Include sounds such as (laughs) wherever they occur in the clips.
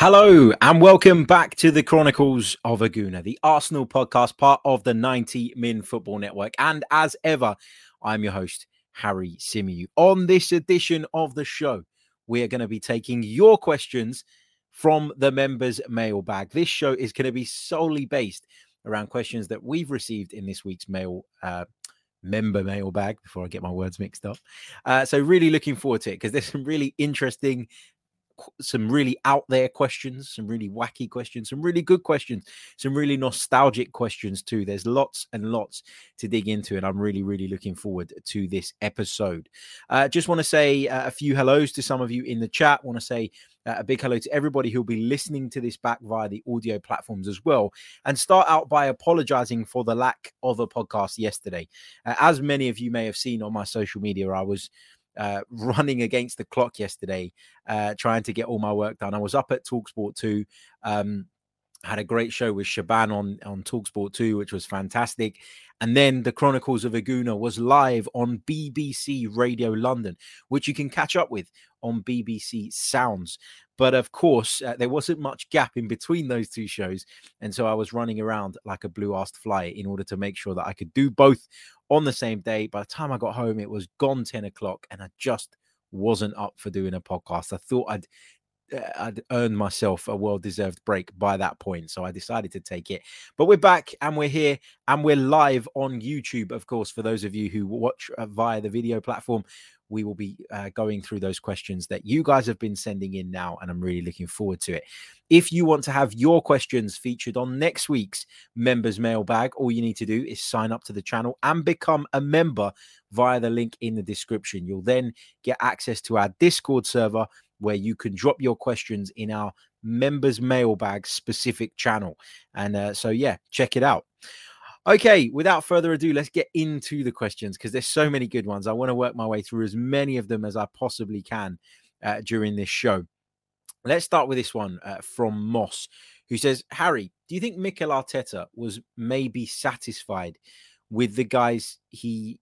Hello and welcome back to the Chronicles of a Gooner, the Arsenal podcast, part of the 90 Min Football Network. And as ever, I'm your host, Harry Symeou. On this edition of the show, we are going to be taking your questions from the members' mailbag. This show is going to be solely based around questions that we've received in this week's mail. Uh, member mailbag before I get my words mixed up. Uh, so, really looking forward to it because there's some really interesting some really out there questions, some really wacky questions, some really good questions, some really nostalgic questions too. There's lots and lots to dig into, and I'm really, really looking forward to this episode. Uh, just want to say uh, a few hellos to some of you in the chat. Want to say uh, a big hello to everybody who'll be listening to this back via the audio platforms as well. And start out by apologizing for the lack of a podcast yesterday. Uh, as many of you may have seen on my social media, I was uh, (laughs) running against the clock yesterday, uh, trying to get all my work done. I was up at Talksport 2. Um, had a great show with Shaban on on Talksport 2, which was fantastic. And then the Chronicles of a Gooner was live on BBC Radio London, which you can catch up with on BBC Sounds. But of course, uh, there wasn't much gap in between those two shows. And so I was running around like a blue assed fly in order to make sure that I could do both on the same day. By the time I got home, it was gone 10 o'clock and I just wasn't up for doing a podcast. I thought I'd I'd earned myself a well deserved break by that point. So I decided to take it. But we're back and we're here and we're live on YouTube, of course, for those of you who watch uh, via the video platform. We will be uh, going through those questions that you guys have been sending in now, and I'm really looking forward to it. If you want to have your questions featured on next week's members mailbag, all you need to do is sign up to the channel and become a member via the link in the description. You'll then get access to our Discord server where you can drop your questions in our members mailbag specific channel. And uh, so, yeah, check it out. Okay, without further ado, let's get into the questions because there's so many good ones. I want to work my way through as many of them as I possibly can uh, during this show. Let's start with this one uh, from Moss, who says, Harry, do you think Mikel Arteta was maybe satisfied with the guys he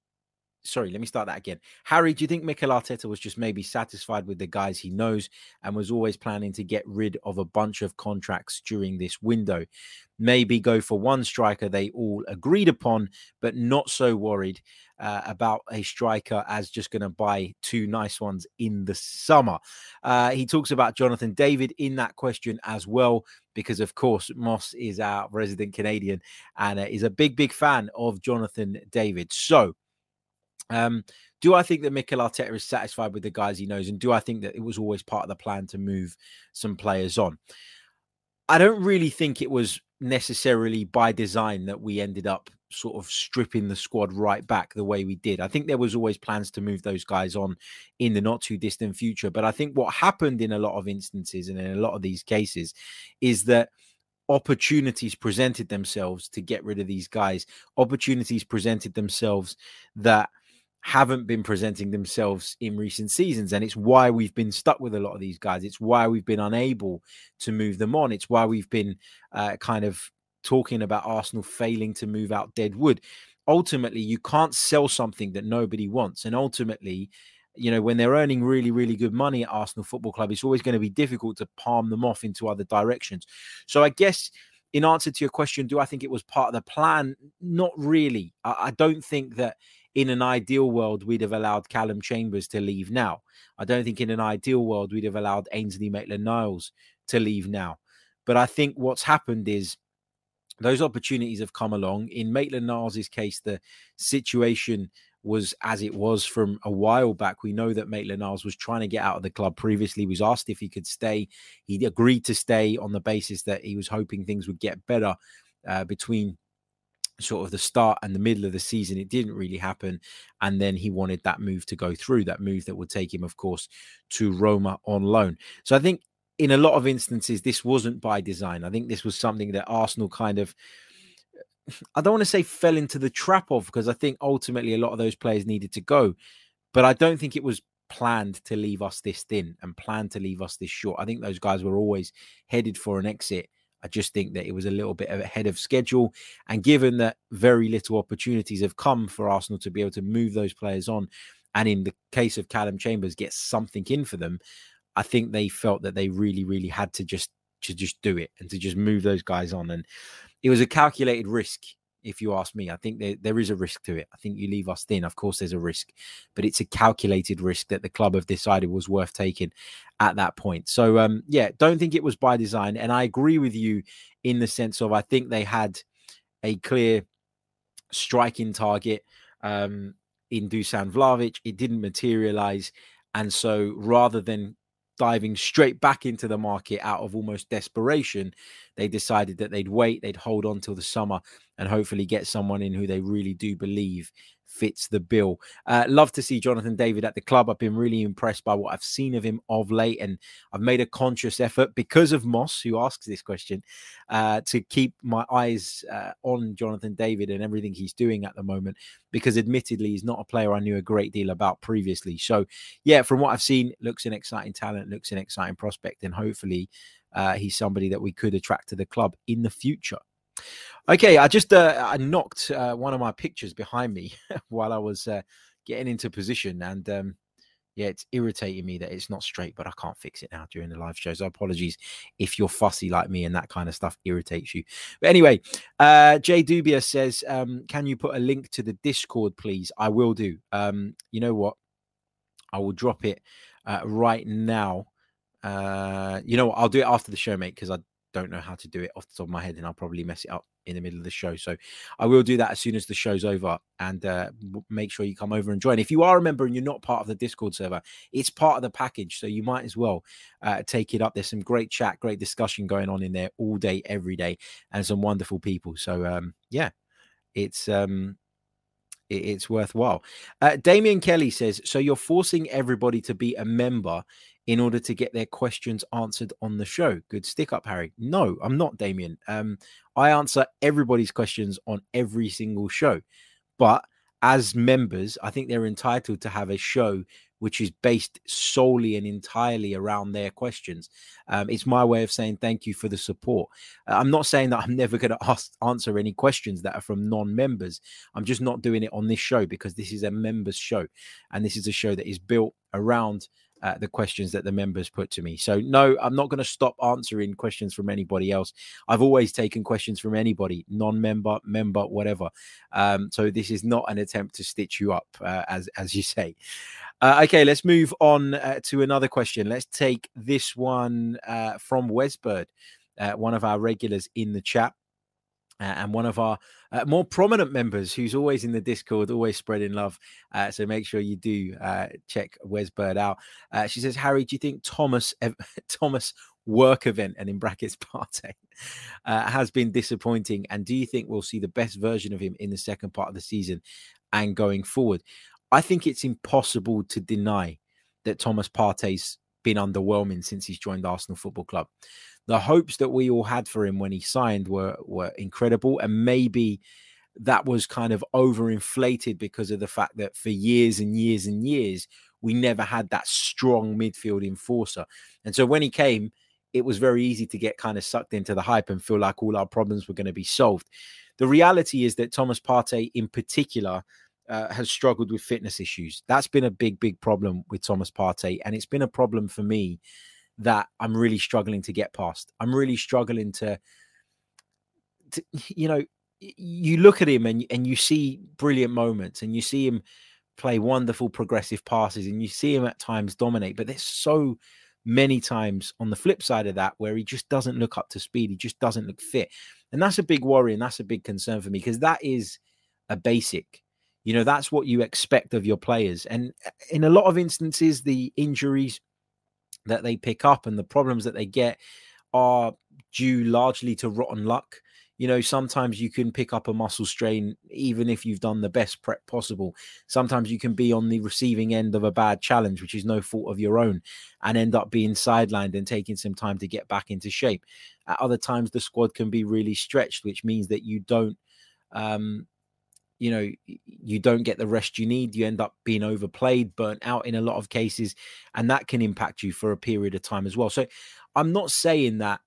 sorry, let me start that again. Harry, do you think Mikel Arteta was just maybe satisfied with the guys he knows and was always planning to get rid of a bunch of contracts during this window? Maybe go for one striker they all agreed upon, but not so worried uh, about a striker as just going to buy two nice ones in the summer. Uh, he talks about Jonathan David in that question as well, because of course Moss is our resident Canadian and uh, is a big, big fan of Jonathan David. So, um, do I think that Mikel Arteta is satisfied with the guys he knows? And do I think that it was always part of the plan to move some players on? I don't really think it was necessarily by design that we ended up sort of stripping the squad right back the way we did. I think there was always plans to move those guys on in the not too distant future. But I think what happened in a lot of instances and in a lot of these cases is that opportunities presented themselves to get rid of these guys. Opportunities presented themselves that haven't been presenting themselves in recent seasons. And it's why we've been stuck with a lot of these guys. It's why we've been unable to move them on. It's why we've been uh, kind of talking about Arsenal failing to move out dead wood. Ultimately, you can't sell something that nobody wants. And ultimately, you know, when they're earning really, really good money at Arsenal Football Club, it's always going to be difficult to palm them off into other directions. So I guess in answer to your question, do I think it was part of the plan? Not really. I, I don't think that in an ideal world, we'd have allowed Callum Chambers to leave now. I don't think in an ideal world, we'd have allowed Ainsley Maitland Niles to leave now. But I think what's happened is those opportunities have come along. In Maitland Niles' case, the situation was as it was from a while back. We know that Maitland Niles was trying to get out of the club previously, he was asked if he could stay. He agreed to stay on the basis that he was hoping things would get better uh, between sort of the start and the middle of the season it didn't really happen and then he wanted that move to go through that move that would take him of course to Roma on loan so i think in a lot of instances this wasn't by design i think this was something that arsenal kind of I don't want to say fell into the trap of because I think ultimately a lot of those players needed to go, but I don't think it was planned to leave us this thin and planned to leave us this short. I think those guys were always headed for an exit. I just think that it was a little bit ahead of schedule. And given that very little opportunities have come for Arsenal to be able to move those players on, and in the case of Callum Chambers, get something in for them, I think they felt that they really, really had to just to just do it and to just move those guys on. And it was a calculated risk, if you ask me. I think there, there is a risk to it. I think you leave us thin. Of course, there's a risk, but it's a calculated risk that the club have decided was worth taking at that point. So, um, yeah, don't think it was by design. And I agree with you in the sense of I think they had a clear striking target um, in Dusan Vlahovic. It didn't materialize. And so rather than diving straight back into the market out of almost desperation, they decided that they'd wait, they'd hold on till the summer and hopefully get someone in who they really do believe fits the bill. Uh, love to see Jonathan David at the club. I've been really impressed by what I've seen of him of late, and I've made a conscious effort because of Moss, who asks this question, uh, to keep my eyes uh, on Jonathan David and everything he's doing at the moment. Because admittedly, he's not a player I knew a great deal about previously. So, yeah, from what I've seen, looks an exciting talent, looks an exciting prospect, and hopefully, uh, he's somebody that we could attract to the club in the future. Okay, I just uh, I knocked uh, one of my pictures behind me (laughs) while I was uh, getting into position, and um, yeah, it's irritating me that it's not straight, but I can't fix it now during the live show. So apologies if you're fussy like me and that kind of stuff irritates you. But anyway, uh, Jay Dubia says, um, "Can you put a link to the Discord, please?" I will do. Um, you know what? I will drop it uh, right now. Uh, you know what? I'll do it after the show, mate, because I don't know how to do it off the top of my head, and I'll probably mess it up in the middle of the show. So I will do that as soon as the show's over, and uh, make sure you come over and join. If you are a member and you're not part of the Discord server, it's part of the package, so you might as well uh, take it up. There's some great chat, great discussion going on in there all day, every day, and some wonderful people. So um, yeah, it's um, it's worthwhile. Uh, Damien Kelly says, so you're forcing everybody to be a member in order to get their questions answered on the show. Good stick up, Harry. No, I'm not Damien. Um, I answer everybody's questions on every single show. But as members, I think they're entitled to have a show which is based solely and entirely around their questions. Um, it's my way of saying thank you for the support. Uh, I'm not saying that I'm (laughs) never going to answer any questions that are from non members. I'm just not doing it on this show because this is a members show. And this is a show that is built around uh, the questions that the members put to me. So, no, I'm not going to stop answering questions from anybody else. I've always taken questions from anybody, non member, member, whatever. Um, so, this is not an attempt to stitch you up, uh, as, as you say. Uh, okay, let's move on uh, to another question. Let's take this one uh, from Wesbird, uh, one of our regulars in the chat. Uh, and one of our uh, more prominent members who's always in the Discord, always spreading love. Uh, so make sure you do uh, check Wes Bird out. Uh, she says, Harry, do you think Thomas (laughs) Thomas work event and in brackets (laughs) party uh, has been disappointing? And do you think we'll see the best version of him in the second part of the season and going forward? I think it's impossible to deny that Thomas Partey's been underwhelming since he's joined Arsenal Football Club the hopes that we all had for him when he signed were were incredible, and maybe that was kind of overinflated because of the fact that for years and years and years we never had that strong midfield enforcer, and so when he came, it was very easy to get kind of sucked into the hype and feel like all our problems were going to be solved. The reality is that Thomas Partey, in particular, uh, has struggled with fitness issues. That's been a big, big problem with Thomas Partey, and it's been a problem for me that I'm really struggling to get past. I'm really struggling to, to (laughs) you know, you look at him and and you see brilliant moments and you see him play wonderful progressive passes and you see him at times dominate, but there's so many times on the flip side of that where he just doesn't look up to speed. He just doesn't look fit. And that's a big worry and that's a big concern for me because that is a basic. You know, that's what you expect of your players. And uh, in a lot of instances, the injuries that they pick up and the problems that they get are due largely to rotten luck. You know, sometimes you can pick up a muscle strain even if you've done the best prep possible. Sometimes you can be on the receiving end of a bad challenge, which is no fault of your own, and end up being sidelined and taking some time to get back into shape. At other times, the squad can be really stretched, which means that you don't um, you know, you don't get the rest you need. You end up being overplayed, burnt out in a lot of cases, and that can impact you for a period of time as well. So, I'm not saying that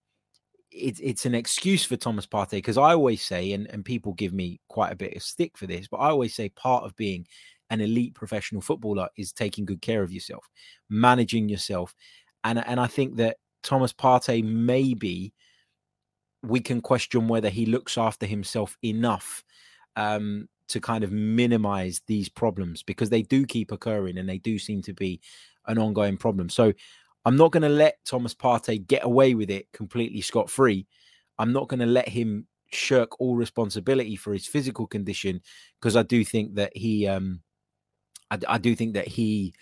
it's it's an excuse for Thomas Partey because I always say, and, and people give me quite a bit of stick for this, but I always say part of being an elite professional footballer is taking good care of yourself, managing yourself, and and I think that Thomas Partey maybe we can question whether he looks after himself enough um, to kind of minimize these problems because they do keep occurring and they do seem to be an ongoing problem. So I'm not going to let Thomas Partey get away with it completely scot free. I'm not going to let him shirk all responsibility for his physical condition because I do think that he, um, I, I do think that he,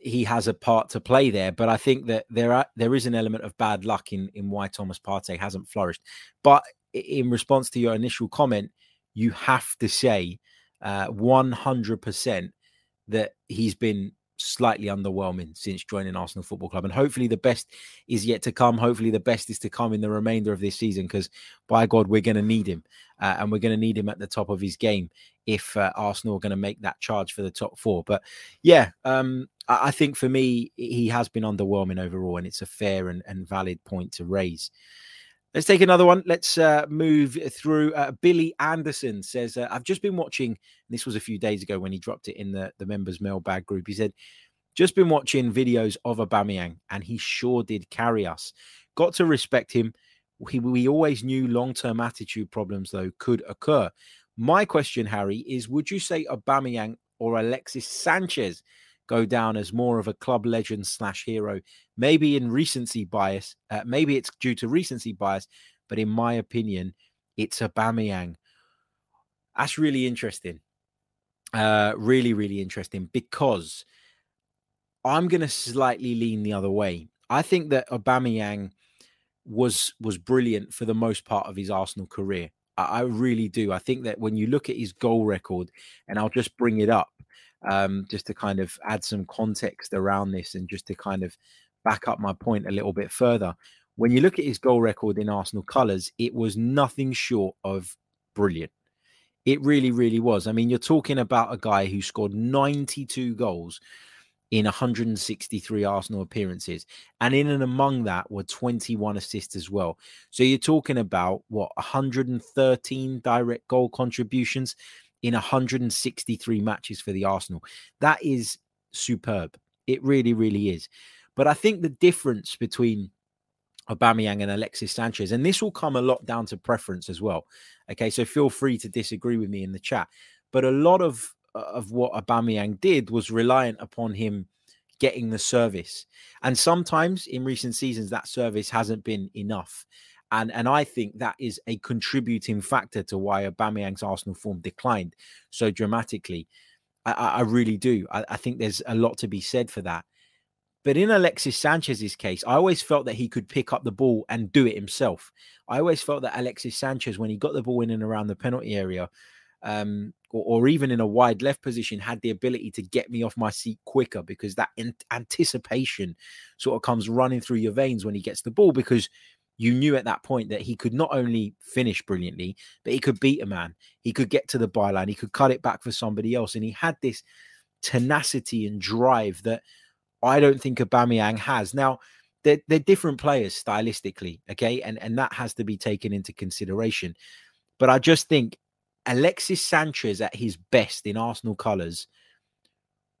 he has a part to play there, but I think that there are there is an element of bad luck in in why Thomas Partey hasn't flourished. But in response to your initial comment, you have to say uh, 100% that he's been slightly underwhelming since joining Arsenal Football Club. And hopefully the best is yet to come. Hopefully the best is to come in the remainder of this season because, by God, we're going to need him. Uh, and we're going to need him at the top of his game if uh, Arsenal are going to make that charge for the top four. But yeah, um, I, I, think for me, he has been underwhelming overall. And it's a fair and, and valid point to raise. Let's take another one. Let's uh, move through. Uh, Billy Anderson says, uh, I've just been watching, this was a few days ago when he dropped it in the, the members mailbag group. He said, just been watching videos of Aubameyang and he sure did carry us. Got to respect him. We, we always knew long term attitude problems, though, could occur. My question, Harry, is would you say Aubameyang or Alexis Sanchez go down as more of a club legend slash hero. Maybe in recency bias, uh, maybe it's due to recency bias, but in my opinion, it's Aubameyang. That's really interesting. Uh, really, really interesting because I'm going to slightly lean the other way. I think that Aubameyang was was brilliant for the most part of his Arsenal career. I, I really do. I think that when you look at his goal record, and I'll just bring it up um, just to kind of add some context around this and just to kind of back up my point a little bit further. When you look at his goal record in Arsenal colours, it was nothing short of brilliant. It really, really was. I mean, you're talking about a guy who scored 92 goals in 163 Arsenal appearances. And in and among that were 21 assists as well. So you're talking about what 113 direct goal contributions in 163 matches for the Arsenal. That is superb. It really, really is. But I think the difference between Aubameyang and Alexis Sanchez, and this will come a lot down to preference as well. Okay, so feel free to disagree with me in the chat. But a lot of uh, of what Aubameyang did was reliant upon him getting the service, and sometimes in recent seasons that service hasn't been enough. And and I think that is a contributing factor to why Aubameyang's Arsenal form declined so dramatically. I, I really do. I, I think there's a lot to be said for that. But in Alexis Sanchez's case, I always felt that he could pick up the ball and do it himself. I always felt that Alexis Sanchez, when he got the ball in and around the penalty area, um, or, or, even in a wide left position, had the ability to get me off my seat quicker because that in- anticipation sort of comes running through your veins when he gets the ball because you knew at that point that he could not only finish brilliantly, but he could beat a man. He could get to the byline. He could cut it back for somebody else. And he had this tenacity and drive that I don't think Aubameyang has. Now, they're, they're different players stylistically, okay? And, and that has to be taken into consideration. But I just think Alexis Sanchez at his best in Arsenal colours –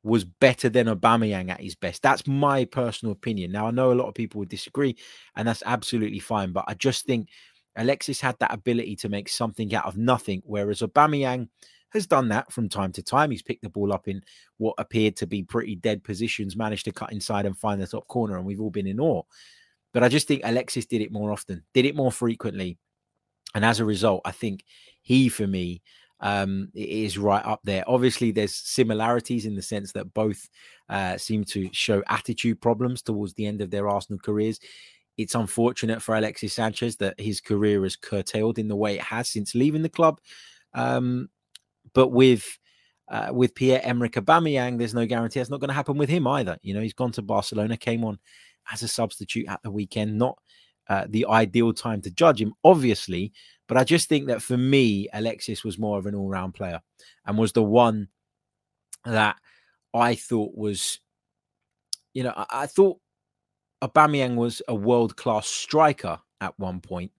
was better than Aubameyang at his best. That's my personal opinion. Now I know a lot of people would disagree, and that's absolutely fine. But I just think Alexis had that ability to make something out of nothing, whereas Aubameyang has done that from time to time. He's picked the ball up in what appeared to be pretty dead positions, managed to cut inside and find the top corner, and we've all been in awe. But I just think Alexis did it more often, did it more frequently. And as a result, I think he, for me, um, is right up there. Obviously, there's similarities in the sense that both uh, seem to show attitude problems towards the end of their Arsenal careers. It's unfortunate for Alexis Sanchez that his career is curtailed in the way it has since leaving the club. Um, but with uh, with Pierre Emerick Aubameyang, there's no guarantee that's not going to happen with him either. You know, he's gone to Barcelona, came on as a substitute at the weekend, not uh, the ideal time to judge him, obviously. But I just think that for me, Alexis was more of an all round player and was the one that I thought was, you know, I, I thought Aubameyang was a world class striker at one point,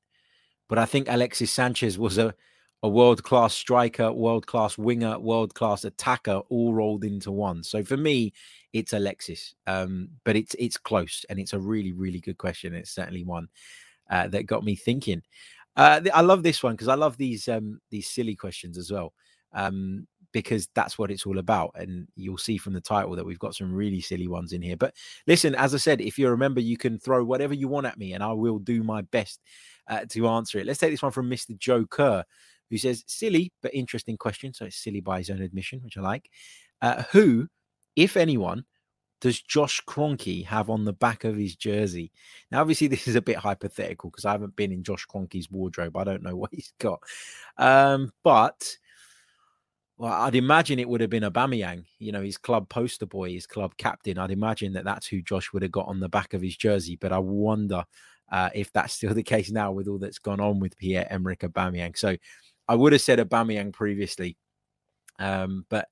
but I think Alexis Sanchez was a a world class striker, world class winger, world class attacker, all rolled into one. So for me, it's Alexis, um, but it's it's close, and it's a really really good question. It's certainly one uh, that got me thinking. Uh, I love this one because I love these um, these silly questions as well. Um, because that's what it's all about. And you'll see from the title that we've got some really silly ones in here. But listen, as I said, if you remember, you can throw whatever you want at me and I will do my best uh, to answer it. Let's take this one from Mr. Joe Kerr, who says, silly but interesting question. So it's silly by his own admission, which I like. Uh, who, if anyone, does Josh Kroenke have on the back of his jersey? Now, obviously, this is a bit hypothetical because I haven't been in Josh Kroenke's wardrobe. I don't know (laughs) what he's got. Um, but well, I'd imagine it would have been Aubameyang, you know, his club poster boy, his club captain. I'd imagine that that's who Josh would have got on the back of his jersey. But I wonder uh, if that's still the (laughs) case now with all that's gone on with Pierre Emerick Aubameyang. So I would have said Aubameyang previously, um, but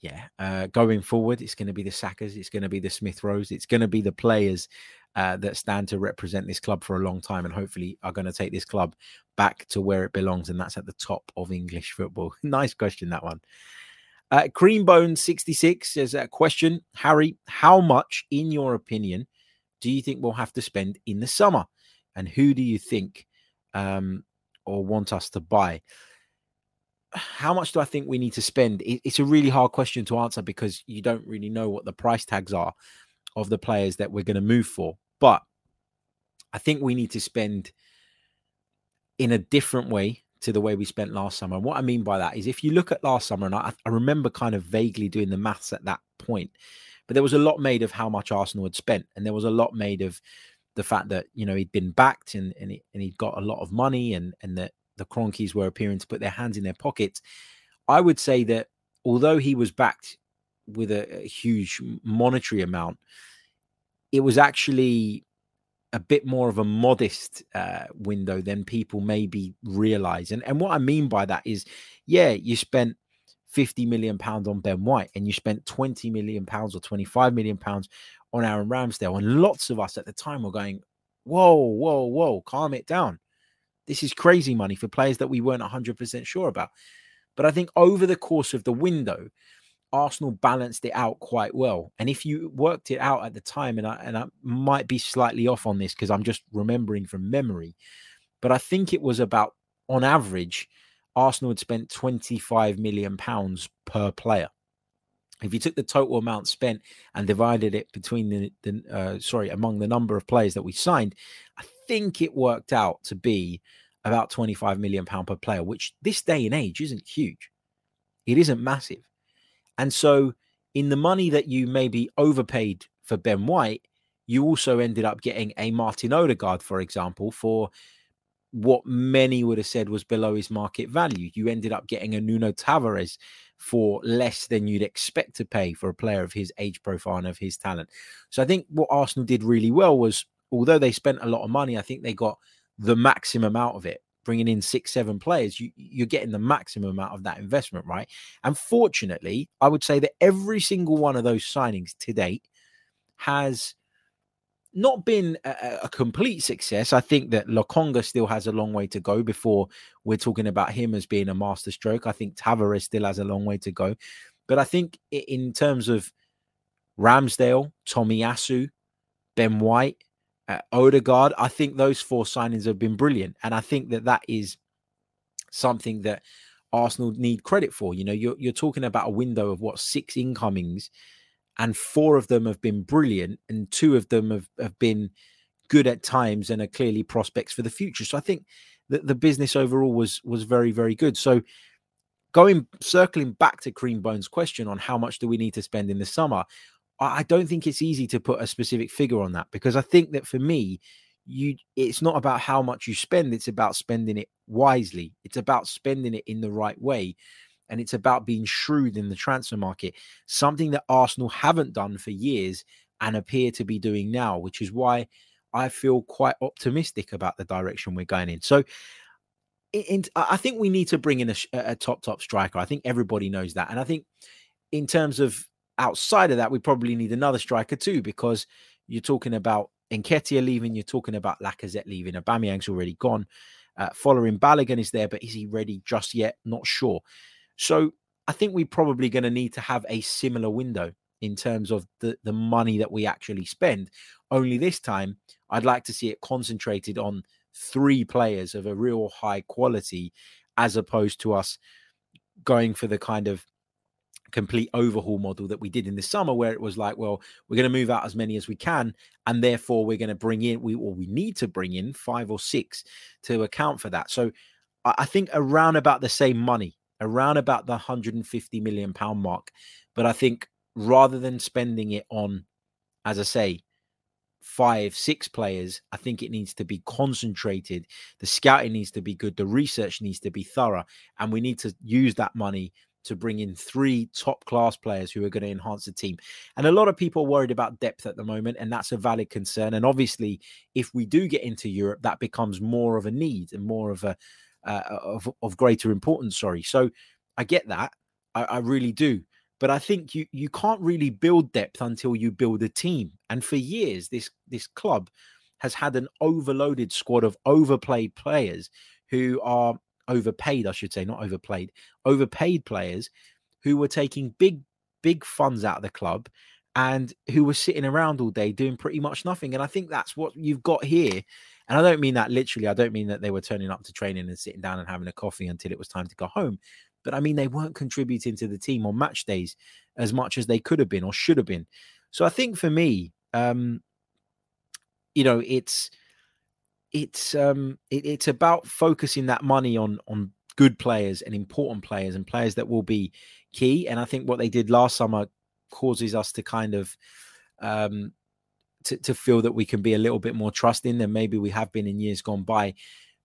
yeah, uh, going forward, it's going to be the Sakas, it's going to be the Smith Rowes, it's going to be the players uh, that stand to represent this club for a long time, and hopefully are going to take this club back to where it belongs, and that's at the top of English football. (laughs) nice question that one. Uh, Creambone sixty six says a question, Harry. How much, in your opinion, do you think we'll have to spend in the summer, and who do you think um, or want us to buy? how much do I think we need to spend? it's a really hard question to answer because you don't really know what the price tags are of the players that we're going to move for. But I think we need to spend in a different way to the way we spent last summer. And what I mean by that is if you look at last summer, and I, I remember kind of vaguely doing the maths at that point, but there was a lot made of how much Arsenal had spent, and there was a lot made of the fact that you know he'd been backed and and, he, and he'd got a lot of money and and that the Kroenkes were appearing to put their hands in their pockets. I would say that although he was backed with a, a huge monetary amount, it was actually a bit more of a modest uh, window than people maybe realize. And and what I mean by that is, yeah, you spent 50 million pounds on Ben White and you spent 20 million pounds or 25 million pounds on Aaron Ramsdale. And lots of us at the time were going, whoa, whoa, whoa, calm it down. This is crazy money for players that we weren't 100% sure about. But I think over the course of the window, Arsenal balanced it out quite well. And if you worked it out at the time, and I, and I might be slightly off on this because I'm just remembering from memory, but I think it was about, on average, Arsenal had spent 25 million pounds per player. If you took the total amount spent and divided it between the, the uh, sorry, among the number of players that we signed, I think it worked out to be about 25 million pound per player, which this day and age isn't huge. It isn't massive. And so in the money that you maybe overpaid for Ben White, you also ended up getting a Martin Odegaard, for example, for what many would have said was below his market value. You ended up getting a Nuno Tavares for less than you'd expect to pay for a player of his age profile and of his talent. So I think what Arsenal did really well was although they spent a lot of money, I think they got the maximum out of it. Bringing in six, seven players, you, you're getting the maximum amount of that investment, right? And fortunately, I would say that every single one of those signings to date has not been a, a, complete success. I think that Lokonga still has a long way to go before we're talking about him as being a masterstroke. I think Tavares still has a long way to go. But I think in terms of Ramsdale, Tommy Tomiyasu, Ben White, uh, Odegaard. I think those four signings have been brilliant, and I think that that is something that Arsenal need credit for. You know, you're you're talking about a window of what six incomings, and four of them have been brilliant, and two of them have, have been good at times and are clearly prospects for the future. So I think that the business overall was was very very good. So going circling back to Creambone's question on how much do we need to spend in the summer, I don't think it's easy to put a specific figure on that because I think that for me, you it's not about how much you spend, it's about spending it wisely. It's about spending it in the right way. And it's about being shrewd in the transfer market, something that Arsenal haven't done for years and appear to be doing now, which is why I feel quite optimistic about the direction we're going in. So, in, I think we need to bring in a, a top top striker. I think everybody knows that, and I think in terms of outside of that, we probably need another striker too, because you're talking about Nketiah leaving, you're talking about Lacazette leaving, Aubameyang's already gone. Uh, Folarin Balogun is there, but is he ready just yet? Not sure. So I think we're probably going to need to have a similar window in terms of the, the money that we actually spend. Only this time, I'd like to see it concentrated on three players of a real high quality as opposed to us going for the kind of complete overhaul model that we did in the summer where it was like well we're going to move out as many as we can and therefore we're going to bring in we or we need to bring in five or six to account for that so i think around about the same money around about the 150 million pound mark but i think rather than spending it on as i say five, six players, I think it needs to be concentrated. The scouting needs to be good. The research needs to be thorough. And we need to use that money to bring in three top class players who are going to enhance the team. And a lot of people are worried about depth at the moment, and that's a valid concern. And obviously, if we do get into Europe, that becomes more of a need and more of a uh, of, of greater importance. Sorry. So I get that. I, I really do. But I think you you can't really build depth until you build a team. And for years, this this club has had an overloaded squad of overplayed players who are overpaid, I should say, not overplayed, overpaid players who were taking big, big funds out of the club and who were sitting around all day doing pretty much nothing. And I think that's what you've got here. And I don't mean that literally. I don't mean that they were turning up to training and sitting down and having a coffee until it was time to go home. But I mean, they weren't contributing to the team on match days as much as they could have been or should have been. So I think for me, um, you know, it's it's um it, it's about focusing that money on on good players and important players and players that will be key. And I think what they did last summer causes us to kind of um to, to feel that we can be a little bit more trusting than maybe we have been in years gone by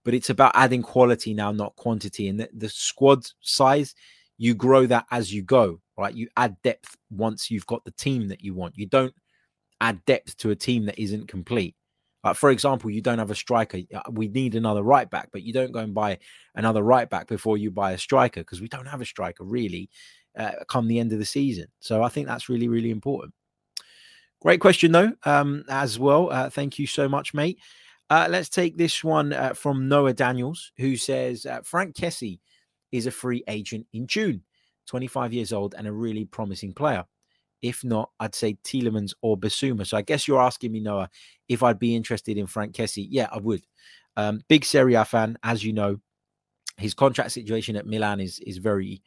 but it's about adding quality now, not quantity. And the, the squad size, you grow that as you go, right? You add depth once you've got the team that you want. You don't add depth to a team that isn't complete. Like for example, you don't have a striker. Uh, we need another right back, but you don't go and buy another right back before you buy a striker because we don't have a striker really uh, come the end of the season. So I think that's really, really important. Great question though, um, as well. Uh, thank you so much, mate. Uh, let's take this one uh, from Noah Daniels, who says uh, Franck Kessie is a free agent in June, 25 years old and a really promising player. If not, I'd say Tielemans or Bissouma. So I guess you're asking me, Noah, if I'd be interested in Franck Kessie. Yeah, I would. Um, big Serie A fan, as you know. His contract situation at Milan is is very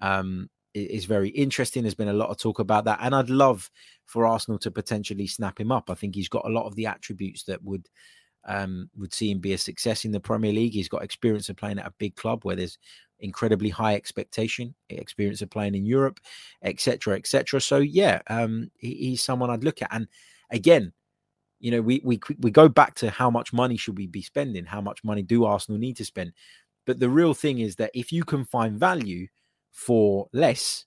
um, is very interesting. There's been a lot of talk about that, and I'd love for Arsenal to potentially snap him up. I think he's got a lot of the attributes that would um, would see him be a success in the Premier League. He's got experience of playing at a big club where there's incredibly high expectation, experience of playing in Europe, etc., etc. So yeah, um, he, he's someone I'd look at. And again, you know, we we we go back to how much money should we be spending? How much money do Arsenal need to spend? But the real thing is that if you can find value for less,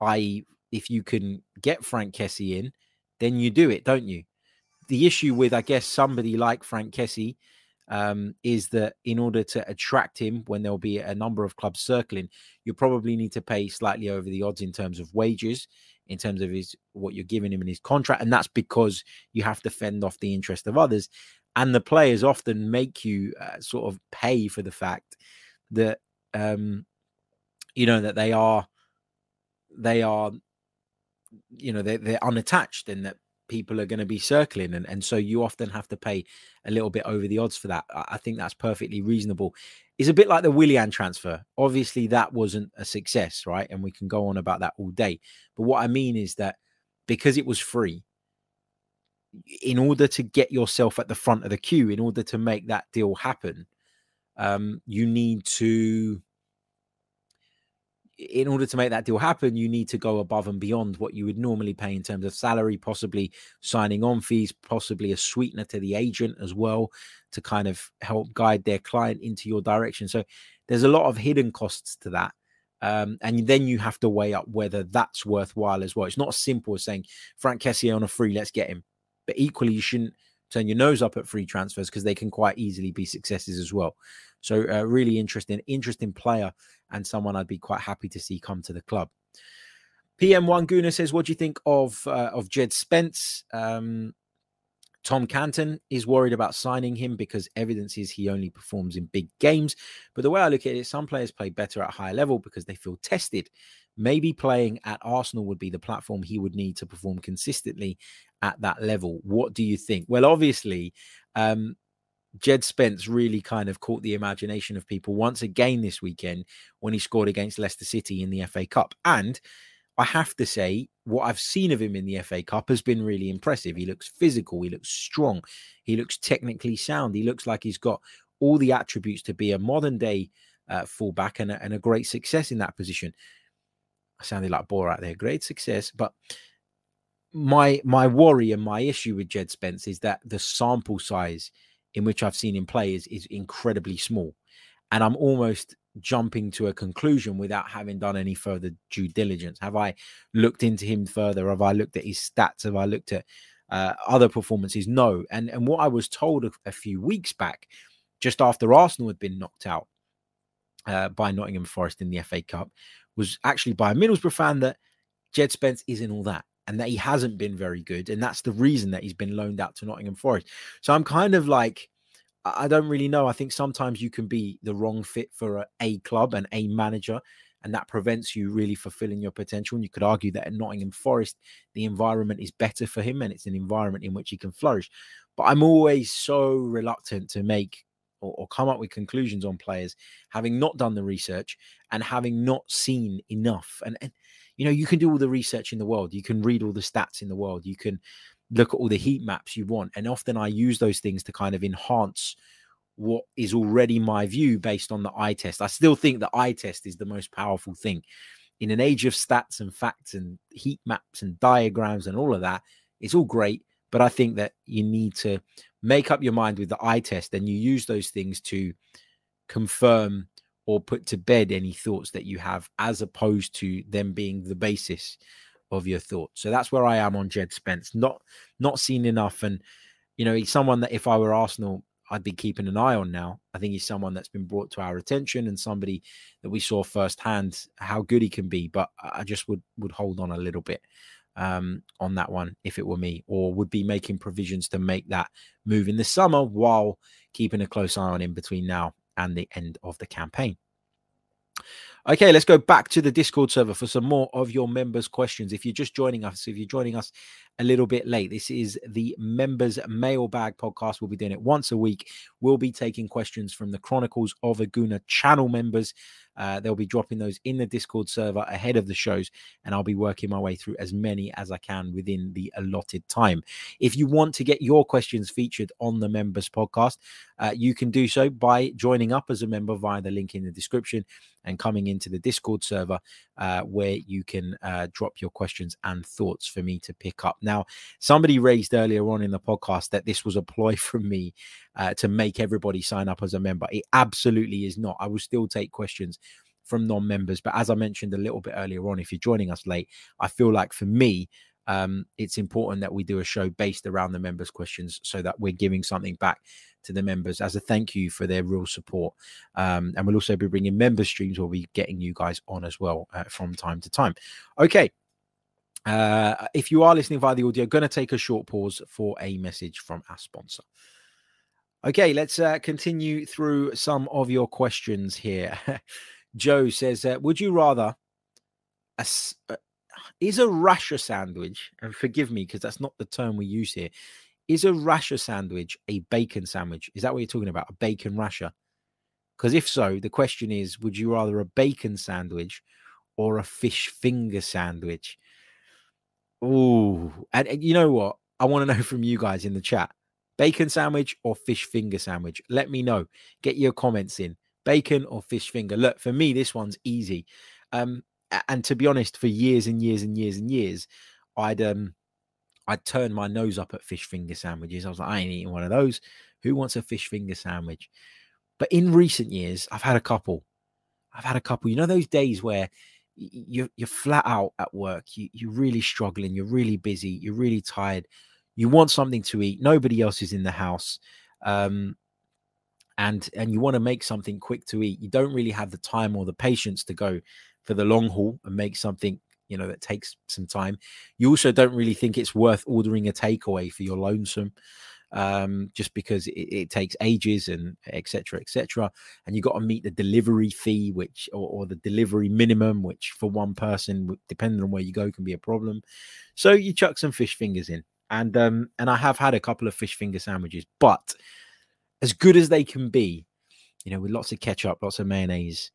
i.e., if you can get Franck Kessie in, then you do it, don't you? the issue with, I guess, somebody like Franck Kessie um, is that in order to attract him, when there'll be a number of clubs circling, you probably need to pay slightly over the odds in terms of wages, in terms of his what you're giving him in his contract, and that's because you have to fend off the interest of others, and the players often make you uh, sort of pay for the fact that um, you know that they are they are you know they, they're unattached and that people are going to be circling and, and so you often have to pay a little bit over the odds for that. I think that's perfectly reasonable. It's a bit like the willian transfer. Obviously that wasn't a success right? And we can go on about that all day. But what i mean is that because it was free in order to get yourself at the front of the queue in order to make that deal happen um, you need to in order to make that deal happen, you need to go above and beyond what you would normally pay in terms of salary, possibly signing on fees, possibly a sweetener to the agent as well to kind of help guide their client into your direction. So there's a lot of hidden costs to that. Um, and then you have to weigh up whether that's worthwhile as well. It's not as simple as saying Franck Kessie on a free, let's get him. But equally, you shouldn't turn your nose up at free transfers because they can quite easily be successes as well. So, uh, really interesting, interesting player, and someone I'd be quite happy to see come to the club. PM1 Guna says, "What do you think of uh, of Jed Spence?" Um, Tom Canton is worried about signing him because evidence is he only performs in big games. But the way I look at it, some players play better at a higher level because they feel tested. Maybe playing at Arsenal would be the platform he would need to perform consistently at that level. What do you think? Well, obviously, um, Jed Spence really kind of caught the imagination of people once again this weekend when he scored against Leicester City in the FA Cup. And I have to say, what I've seen of him in the FA Cup has been really impressive. He looks physical, he looks strong, he looks technically sound, he looks like he's got all the attributes to be a modern day uh, fullback and a, and a great success in that position. I sounded like Borat there, great success, but my my worry and my issue with Jed Spence is that the sample size in which I've seen him play is, is incredibly small. And I'm almost jumping to a conclusion without having done any further due diligence? Have I looked into him further? Have I looked at his stats? Have I looked at uh, other performances? No. And and what I was told a, a, few weeks back, just after Arsenal had been knocked out uh, by Nottingham Forest in the FA Cup, was actually by a Middlesbrough fan that Jed Spence isn't all that. And that he hasn't been very good. And that's the reason that he's been loaned out to Nottingham Forest. So I'm kind of like, I don't really know. I think sometimes you can be the wrong fit for a, a, club and a manager, and that prevents you really fulfilling your potential. And you could argue that at Nottingham Forest, the environment is better for him and it's an environment in which he can flourish. But I'm always so reluctant to make or, or come up with conclusions on players having not done the research and having not seen enough. And, and you know, you can do all the research in the world, you can read all the stats in the world, you can look at all the heat maps you want. And often I use those things to kind of enhance what is already my view based on the eye test. I still think the eye test is the most powerful thing. In an age of stats and facts and heat maps and diagrams and all of that, it's all great. But I think that you need to make up your mind with the eye test and you use those things to confirm or put to bed any thoughts that you have, as opposed to them being the basis of your thoughts. So that's where I am on Jed Spence. Not not seen enough, and you know he's someone that if I were Arsenal, I'd be keeping an eye on now. I think he's someone that's been brought to our attention and somebody that we saw firsthand how good he can be. But I just would would hold on a little bit um, on that one if it were me, or would be making provisions to make that move in the summer while keeping a close eye on him between now and the end of the campaign. Okay, let's go back to the Discord server for some more of your members' questions. If you're just joining us, if you're joining us a little bit late, this is the members' mailbag podcast. We'll be doing it once a week. We'll be taking questions from the Chronicles of a Gooner channel members. Uh, they'll be dropping those in the Discord server ahead of the shows, and I'll be working my way through as many as I can within the allotted time. If you want to get your questions featured on the members podcast, uh, you can do so by joining up as a member via the link in the description and coming into the Discord server uh, where you can uh, drop your questions and thoughts for me to pick up. Now, somebody raised earlier on in the podcast that this was a ploy (laughs) from me uh, to make everybody sign up as a member. It absolutely is not. I will still take questions from non-members, but as I mentioned a little bit earlier on, if you're joining us late, I feel like for me, um, it's important that we do a show based around the members' questions so that we're giving something back to the members as a thank you for their real support. Um, and we'll also be bringing member streams. We'll be getting you guys on as well uh, from time to time. Okay. Uh, if you are listening via the audio, going to take a short pause for a message from our sponsor. Okay, let's uh, continue through some of your questions here. (laughs) Joe says, uh, "Would you rather a, uh, is a rasher sandwich? And forgive me because that's not the term we use here. Is a rasher sandwich a bacon sandwich? Is that what you're talking about? A bacon rasher? Because if so, the question is would you rather a bacon sandwich or a fish finger sandwich? Oh, and, and you know what? I want to know from you guys in the chat bacon sandwich or fish finger sandwich? Let me know. Get your comments in. Bacon or fish finger? Look, for me, this one's easy. Um, and to be honest, for years and years and years and years, I'd um I'd turn my nose up at fish finger sandwiches. I was like, I ain't eating one of those. Who wants a fish finger sandwich? But in recent years, I've had a couple. I've had a couple. You know those days where you're you're flat out at work. You you're really struggling. You're really busy. You're really tired. You want something to eat. Nobody else is in the house. Um, and and you want to make something quick to eat. You don't really have the time or the patience to go for the long haul and make something you know that takes some time. You also don't really think it's worth ordering a takeaway for your lonesome um, just because it, it, takes ages and etc. etc. And you got to meet the delivery fee, which or, or, the delivery minimum, which for one person, depending on where you go, can be a problem. So you chuck some fish fingers in, and um, and I have had a couple of fish finger sandwiches, but as good as they can be, you know, with lots of ketchup, lots of mayonnaise,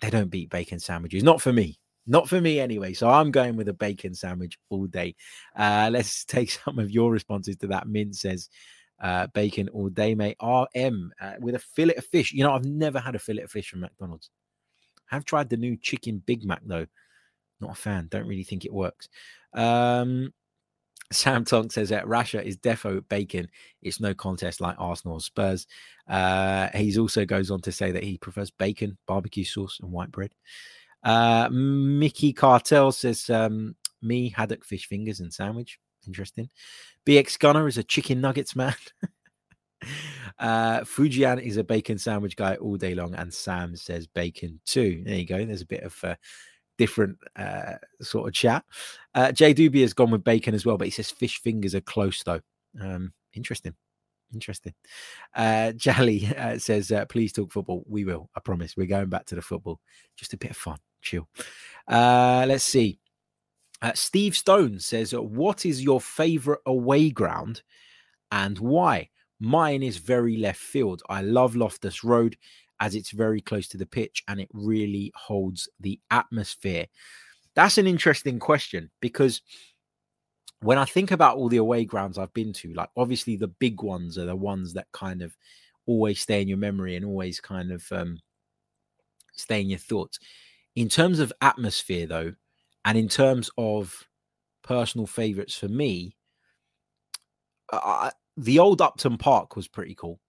they don't beat bacon sandwiches. Not for me. Not for me anyway. So I'm going with a bacon sandwich all day. Uh, let's (laughs) take some of your responses to that. Mint says, uh, bacon all day, mate. RM uh, with a fillet of fish. You know, I've never had a fillet of fish from McDonald's. I have tried the new chicken Big Mac though. Not a fan. Don't really think it works. Um, (laughs) Sam Tonk says that Rasha is defo bacon. It's no contest like Arsenal or Spurs. Uh, he's also goes on to say that he prefers bacon, barbecue sauce, and white bread. Uh, Mickey Cartel says, um, me, haddock, fish fingers, and sandwich. Interesting. BX Gunner is a chicken nuggets man. (laughs) uh, Fujian is a bacon sandwich guy all day long. And Sam says bacon too. There you go. There's a bit of uh, different uh, sort of chat. Uh, Jay Doobie has gone with bacon as well, but he says fish fingers are close though. Um, interesting. Interesting. Uh, (laughs) Jally uh, says, uh, please talk football. We will. I promise. We're going back to the football. Just a bit of fun chill. Uh, let's see. Uh, Steve Stone says, What is your favorite away ground and why? Mine is very left field. I love Loftus Road as it's very close to the pitch and it really holds the atmosphere. That's an interesting question because when I think about all the away grounds I've been to, like obviously the big ones are the ones that kind of always stay in your memory and always kind of um, stay in your thoughts. In terms of atmosphere, though, and in terms of personal favorites for me, the old Upton Park was pretty cool.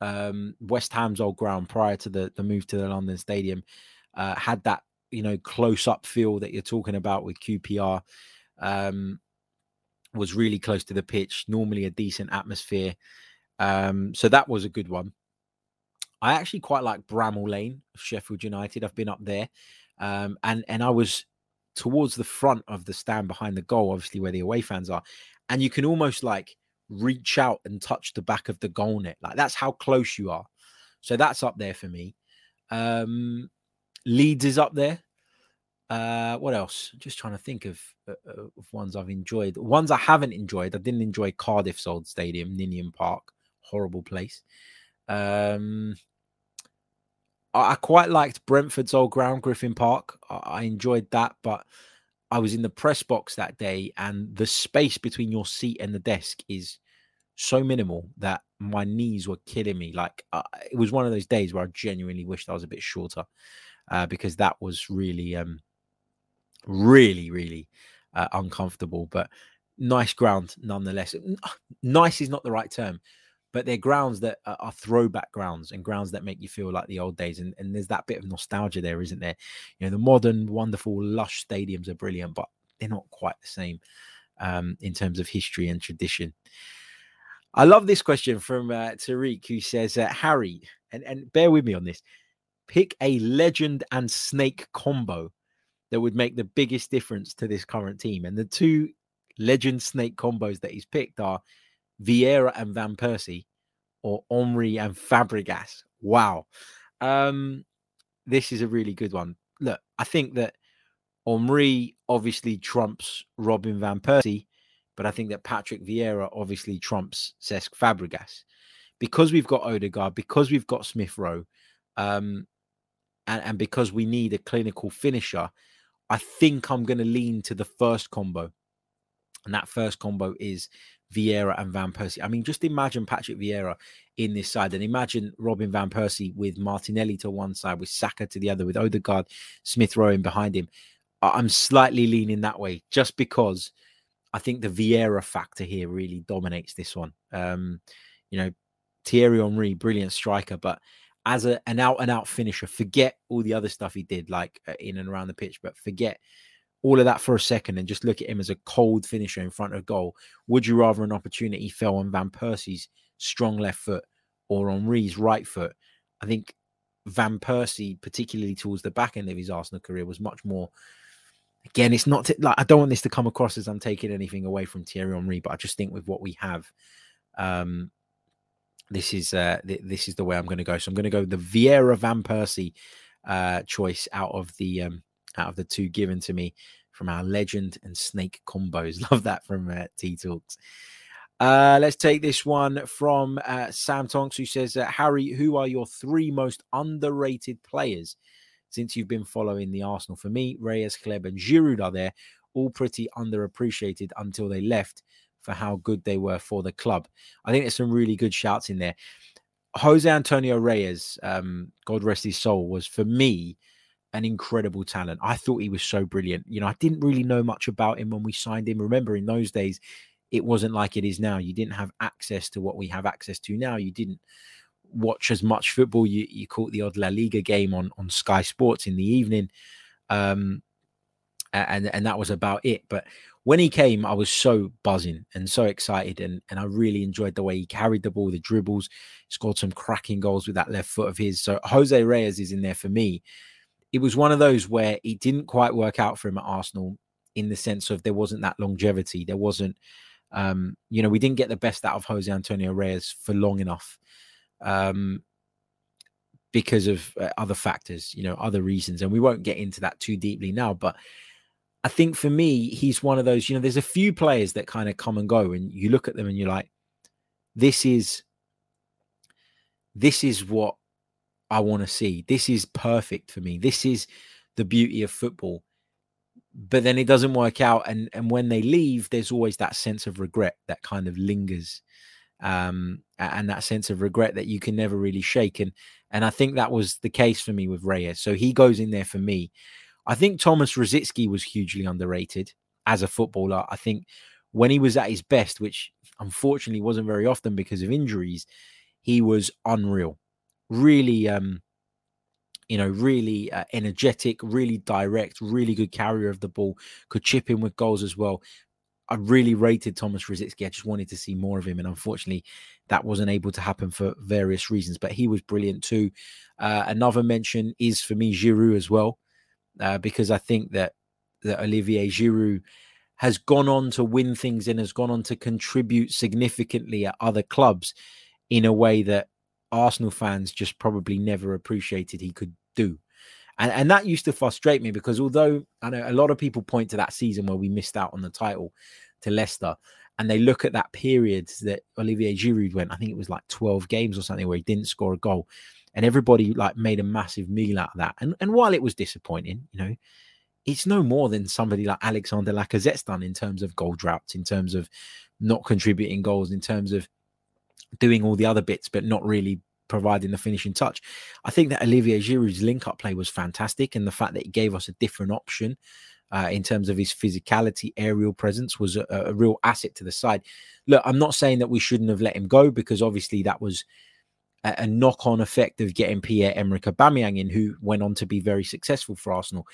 Um, West Ham's old ground prior to the, the move to the London Stadium uh, had that you know close up feel that you're talking about with QPR. Um, was really close to the pitch, normally a decent atmosphere. Um, so that was a good one. I actually quite like Bramall Lane of Sheffield United. I've been up there um, and and I was towards the front of the stand behind the goal, obviously where the away fans are, and you can almost like reach out and touch the back of the goal net, like that's how close you are. So that's up there for me. Um, Leeds is up there. Uh, what else? Just trying to think of, uh, of ones I've enjoyed. Ones I haven't enjoyed. I didn't enjoy Cardiff's old stadium, Ninian Park. Horrible place. Um, I quite liked Brentford's old ground, Griffin Park. I enjoyed that, but I was in the press box that day, and the space between your seat and the desk is so minimal that my knees were killing me. Like uh, it was one of those days where I genuinely wished I was a bit shorter, uh, because that was really, um, really, really uh, uncomfortable. But nice ground nonetheless. Nice is not the right term but they're grounds that are, throwback grounds and grounds that make you feel like the old days. And, and there's that bit of nostalgia there, isn't there? You know, the modern, wonderful, lush stadiums are brilliant, but they're not quite the same um, in terms of history and tradition. I love this question from uh, Tariq, who says, uh, Harry, and, and bear with me on this, pick a legend and snake combo that would make the biggest difference to this current team. And the two legend snake combos that he's picked are Vieira and Van Persie, or Henry and Fabregas. Wow. Um, this is a really good one. Look, I think that Henry obviously trumps Robin Van Persie, but I think that Patrick Vieira obviously trumps Cesc Fabregas. Because we've got Odegaard, because we've got Smith Rowe, um, and, and because we need a clinical finisher, I think I'm going to lean to the first combo. And that first combo is Vieira and Van Persie. I mean, just imagine Patrick Vieira in this side and imagine Robin Van Persie with Martinelli to one side, with Saka to the other, with Odegaard, Smith Rowe behind him. I'm slightly leaning that way just because I think the Vieira factor here really dominates this one. Um, you know, Thierry Henry, brilliant striker, but as a, an out and out finisher, forget all the other stuff he did, like uh, in and around the pitch, but forget all of that for a second and just look at him as a cold finisher in front of goal, would you rather an opportunity fell on Van Persie's strong left foot or on Rees' right foot? I think Van Persie, particularly towards the back end of his Arsenal career, was much more. Again, it's not to, like I don't want this to come across as I'm taking anything away from Thierry Henry, but I just think with what we have, um, this is uh, th- this is the way I'm going to go. So I'm going to go the Vieira Van Persie uh, choice out of the um, out of the two given to me from our legend and snake combos. (laughs) Love that from uh, T Talks. Uh, let's take this one from uh, Sam Tonks, who says, uh, Harry, who are your three most underrated players since you've been following the Arsenal? For me, Reyes, Hleb, and Giroud are there, all pretty underappreciated until they left for how good they were for the club. I think there's some really good shouts in there. Jose Antonio Reyes, um, God rest his soul, was for me an incredible talent. I thought he was so brilliant. You know, I didn't really know much about him when we signed him. Remember, in those days, it wasn't like it is now. You didn't have access to what we have access to now. You didn't watch as much football. You you caught the odd La Liga game on on Sky Sports in the evening, um, and and that was about it. But when he came, I was so buzzing and so excited, and and I really enjoyed the way he carried the ball, the dribbles, scored some cracking goals with that left foot of his. So Jose Reyes is in there for me it was one of those where it didn't quite work out for him at Arsenal in the sense of there wasn't that longevity. There wasn't, um, you know, we didn't get the best out of Jose Antonio Reyes for long enough um, because of uh, other factors, you know, other reasons. And we won't get into that too deeply now. But I think for me, he's one of those, you know, there's a few players that kind of come and go, and you look at them and you're like, this is. This is what I want to see. This is perfect for me. This is the beauty of football. But then it doesn't work out, and and when they leave, there's always that sense of regret that kind of lingers, um, and that sense of regret that you can never really shake. And and I think that was the case for me with Reyes. So he goes in there for me. I think Thomas Rosicky was hugely underrated as a footballer. I think when he was at his best, which unfortunately wasn't very often because of injuries, he was unreal really um you know, really uh, energetic, really direct, really good carrier of the ball, could chip in with goals as well. I really rated Thomas Rosicky. I just wanted to see more of him, and unfortunately, that wasn't able to happen for various reasons. But he was brilliant too. Uh, another mention is for me Giroud as well, uh, because I think that that Olivier Giroud has gone on to win things and has gone on to contribute significantly at other clubs in a way that Arsenal fans just probably never appreciated he could do. And, and that used to frustrate me because although I know a lot of people point to that season where we missed out on the title to Leicester, and they look at that period that Olivier Giroud went, I think it was like 12 games or something where he didn't score a goal. And everybody like made a massive meal out of that. And and while it was disappointing, you know, it's no more than somebody like Alexander Lacazette's done in terms of goal droughts, in terms of not contributing goals, in terms of doing all the other bits, but not really providing the finishing touch. I think that Olivier Giroud's link up play was fantastic, and the fact that he gave us a different option uh, in terms of his physicality, aerial presence was a, a, real asset to the side. Look, I'm not saying that we shouldn't have let him go because obviously that was a, knock on effect of getting Pierre Emerick Aubameyang in, who went on to be very successful for Arsenal.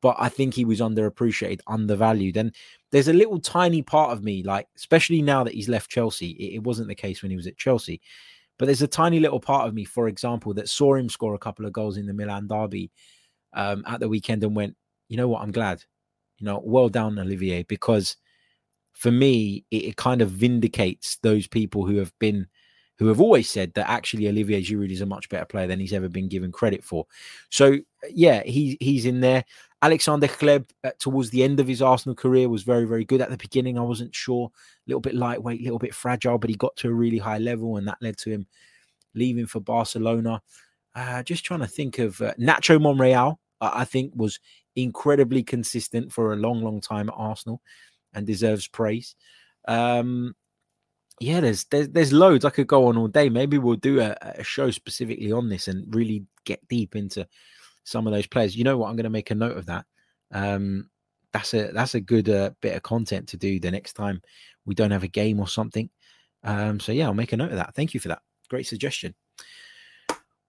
But I think he was underappreciated, undervalued. And there's a little tiny part of me, like, especially now that he's left Chelsea, it, it wasn't the case when he was at Chelsea but there's a tiny little part of me, for example, that saw him score a couple of goals in the Milan derby um, at the weekend and went, you know what, I'm glad. You know, well done, Olivier, because for me, it, it kind of vindicates those people who have been who have always said that actually Olivier Giroud is a much better player than he's ever been given credit for. So yeah, he he's in there. Alexander Hleb uh, towards the end of his Arsenal career was very, very good. At the beginning, I wasn't sure, a little bit lightweight, a little bit fragile, but he got to a really high level, and that led to him leaving for Barcelona. Uh, just trying to think of uh, Nacho Monreal. I think was incredibly consistent for a long, long time at Arsenal, and deserves praise. Um, yeah, there's, there's there's loads I could go on all day. Maybe we'll do a, a show specifically on this and really get deep into some of those players. You know what? I'm going to make a note of that. Um, that's a that's a good uh, bit of content to do the next time we don't have a game or something. Um, so yeah, I'll make a note of that. Thank you for that. Great suggestion.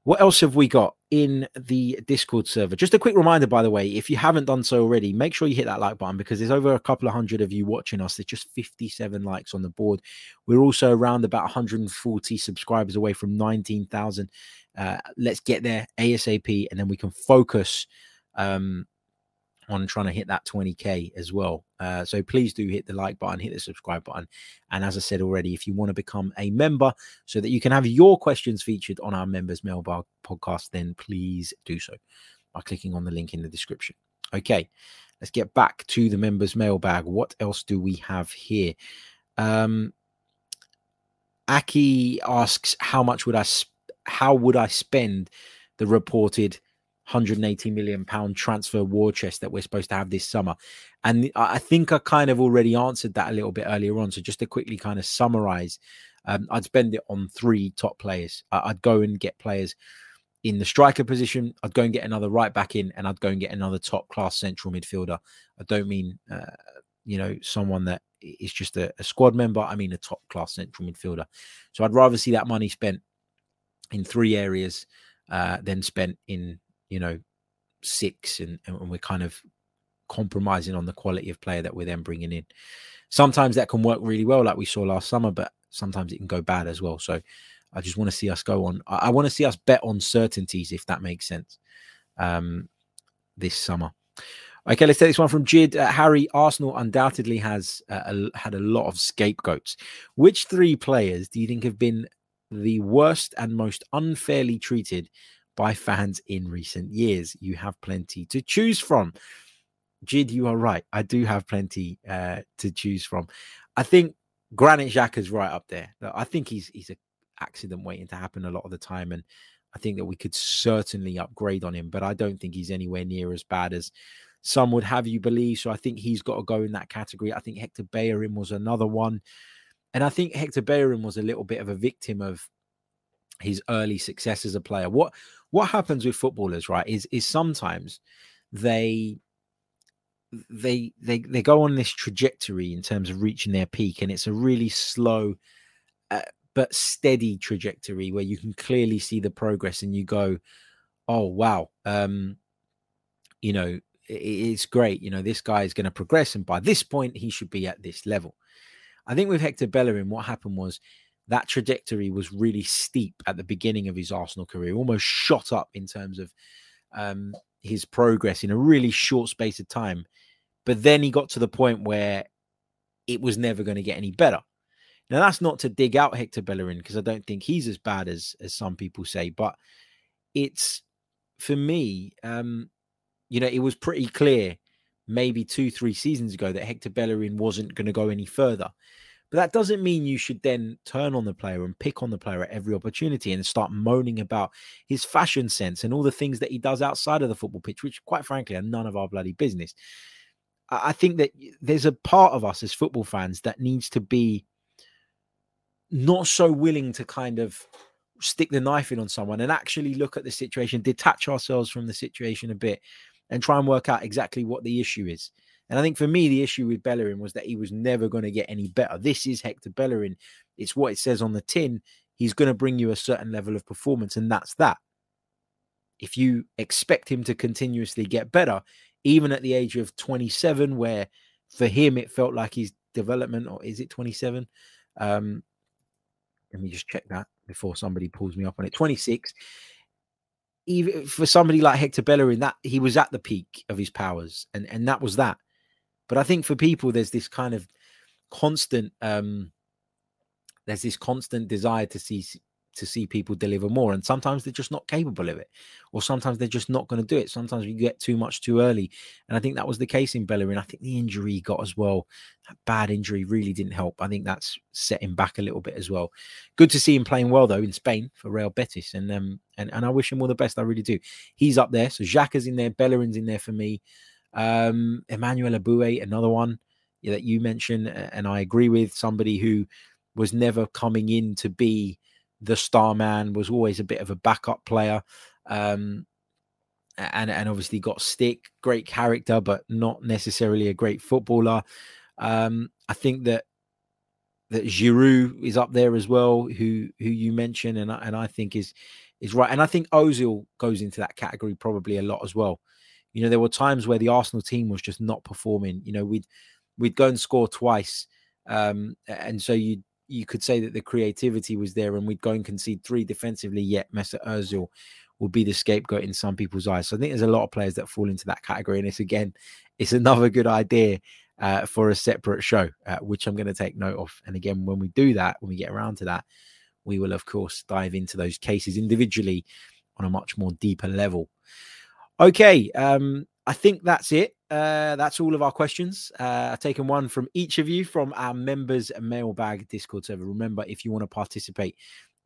What else have we got? In the Discord server. Just a quick reminder, by the way, if you haven't done so already, make sure you hit that like button because there's over a couple of hundred of you watching us. There's just 57 likes on the board. We're also around about 140 subscribers away from 19,000. Uh, let's get there ASAP and then we can focus um, on trying to hit that 20k as well. Uh, so please do hit the like button, hit the subscribe button, and as I said already, if you want to become a member so that you can have your questions featured on our members mailbag podcast, then please do so by clicking on the link in the description. Okay, let's get back to the members mailbag. What else do we have here? Um, Aki asks, "How much would I? Sp- how would I spend the reported?" 180 million pound transfer war chest that we're supposed to have this summer. And I think I kind of already answered that a little bit earlier on. So just to quickly kind of summarize, um, I'd spend it on three top players. I'd go and get players in the striker position. I'd go and get another right back in, and I'd go and get another top class central midfielder. I don't mean, uh, you know, someone that is just a, a squad member. I mean a top class central midfielder. So I'd rather see that money spent in three areas uh, than spent in you know, six, and, and we're kind of compromising on the quality of player that we're then bringing in. Sometimes that can work really well, like we saw last summer, but sometimes it can go bad as well. So I just want to see us go on. I, I want to see us bet on certainties, if that makes sense, um, this summer. Okay, let's take this one from Jid. Uh, Harry, Arsenal undoubtedly has uh, a, had a lot of scapegoats. Which three players do you think have been the worst and most unfairly treated by fans in recent years. You have plenty to choose from. Jid, you are right. I do have plenty uh, to choose from. I think Granit is right up there. I think he's he's an accident waiting to happen a lot of the time, and I think that we could certainly upgrade on him. But I don't think he's anywhere near as bad as some would have you believe. So I think he's got to go in that category. I think Hector Bellerin was another one, and I think Hector Bellerin was a little bit of a victim of his early success as a player. What what happens with footballers, right, is is sometimes they they they they go on this trajectory in terms of reaching their peak, and it's a really slow uh, but steady trajectory where you can clearly see the progress, and you go, "Oh wow, um, you know, it, it's great. You know, this guy is going to progress, and by this point, he should be at this level." I think with Hector Bellerin, what happened was that trajectory was really steep at the beginning of his Arsenal career, almost shot up in terms of um, his progress in a really short space of time. But then he got to the point where it was never going to get any better. Now that's not to dig out Hector Bellerin because I don't think he's as bad as as some people say, but it's for me, um, you know, it was pretty clear maybe two, three seasons ago that Hector Bellerin wasn't going to go any further. But that doesn't mean you should then turn on the player and pick on the player at every opportunity and start moaning about his fashion sense and all the things that he does outside of the football pitch, which, quite frankly, are none of our bloody business. I think that there's a part of us as football fans that needs to be not so willing to kind of stick the knife in on someone and actually look at the situation, detach ourselves from the situation a bit, and try and work out exactly what the issue is. And I think for me, the issue with Bellerin was that he was never going to get any better. This is Hector Bellerin. It's what it says on the tin. He's going to bring you a certain level of performance, and that's that. If you expect him to continuously get better, even at the age of 27, where for him it felt like his development, or is it 27? Um, let me just check that before somebody pulls me up on it. 26. Even for somebody like Hector Bellerin, that he was at the peak of his powers, and and that was that. But I think for people, there's this kind of constant, um, there's this constant desire to see to see people deliver more, and sometimes they're just not capable of it, or sometimes they're just not going to do it. Sometimes we get too much too early, and I think that was the case in Bellerin. I think the injury he got as well, that bad injury really didn't help. I think that's set him back a little bit as well. Good to see him playing well though in Spain for Real Betis, and um and and I wish him all the best. I really do. He's up there, so Xhaka's in there, Bellerin's in there for me. Um, Emmanuel Eboué, another one that you mentioned, and I agree with somebody who was never coming in to be the star man, was always a bit of a backup player. Um, and and obviously got stick, great character, but not necessarily a great footballer. Um, I think that that Giroud is up there as well, who who you mentioned, and and I think is is right. And I think Ozil goes into that category probably a lot as well. You know, there were times where the Arsenal team was just not performing. You know, we'd we'd go and score twice, um, and so you you could say that the creativity was there, and we'd go and concede three defensively. Yet Mesut Ozil would be the scapegoat in some people's eyes. So I think there's a lot of players that fall into that category, and it's again, (laughs) it's another good idea uh, for a separate show, uh, which I'm going to take note of. And again, when we do that, when we get around to that, we will of course dive into those cases individually on a much more deeper level. Okay, um, I think that's it. Uh, that's all of our questions. Uh, I've taken one from each of you from our members mailbag Discord server. Remember, if you want to participate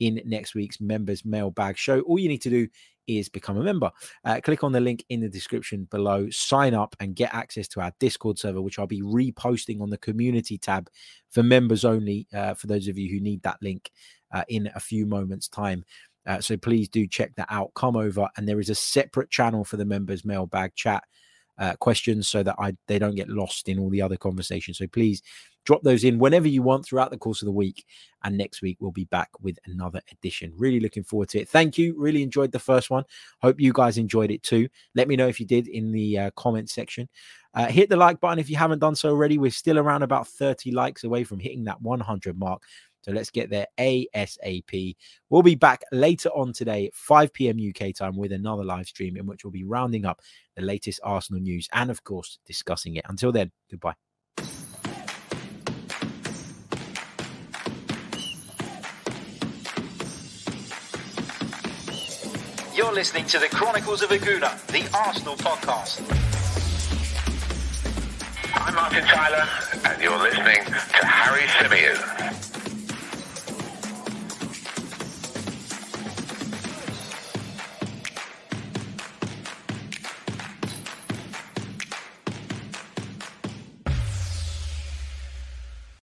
in next week's members mailbag show, all you need to do is become a member. Uh, click on the link in the description below, sign up, and get access to our Discord server, which I'll be reposting on the community tab for members only. Uh, for those of you who need that link uh, in a few moments' time. Uh, so please do check that out. Come over, and there is a separate channel for the members mailbag chat uh, questions so that I they don't get lost in all the other conversations. So please drop those in whenever you want throughout the course of the week. And next week we'll be back with another edition. Really looking forward to it. Thank you. Really enjoyed the first one. Hope you guys enjoyed it too. Let me know if you did in the uh, comment section. Uh, hit the like button if you haven't done so already. We're still around about 30 likes away from hitting that 100 mark. So let's get there ASAP. We'll be back later on today, 5 p.m. UK time, with another live stream in which we'll be rounding up the latest Arsenal news and, of course, discussing it. Until then, goodbye. You're listening to the Chronicles of a Gooner, the Arsenal podcast. I'm Martin Tyler, and you're listening to Harry Symeou.